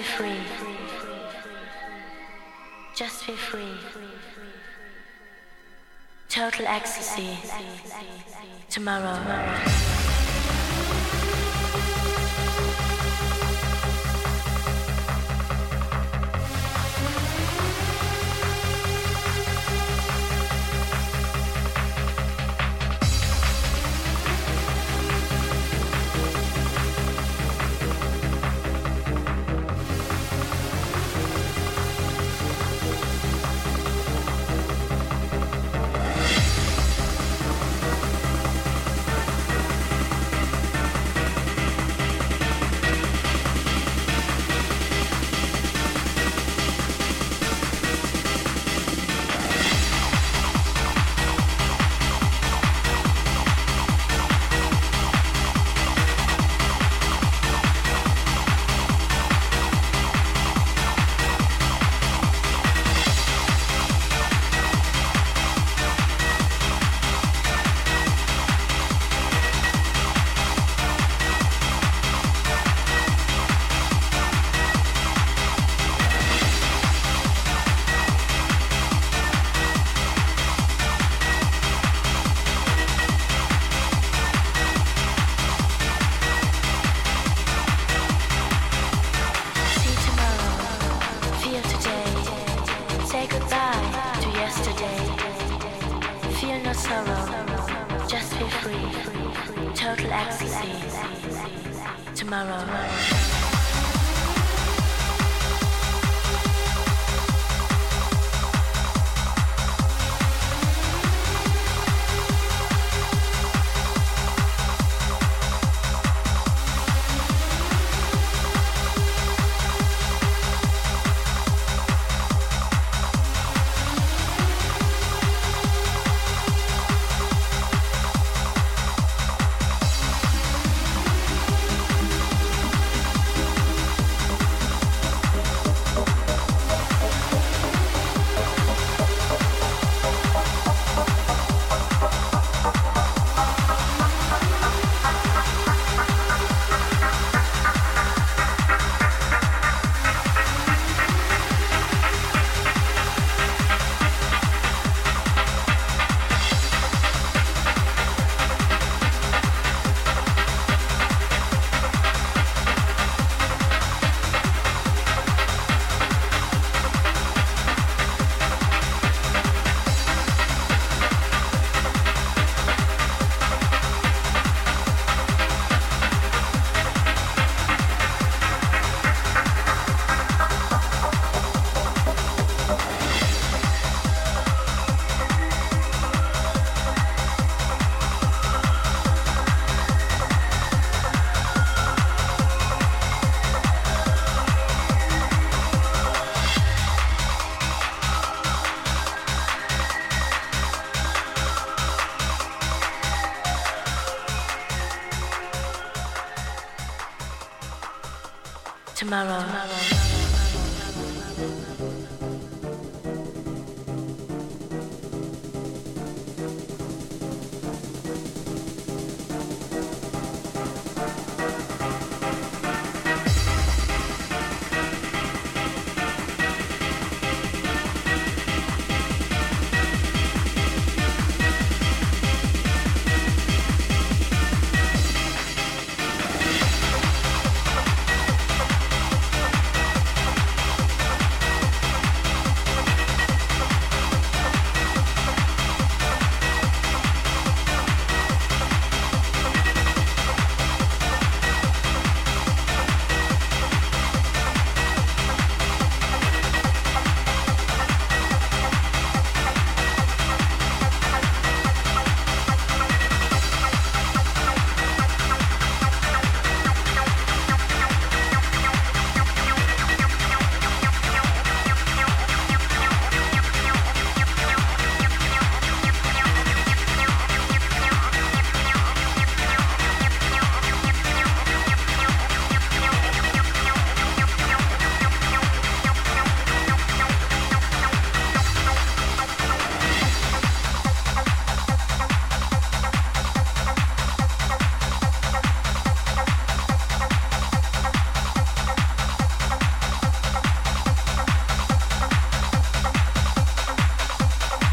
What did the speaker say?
be free. Just be free. Total ecstasy. Tomorrow.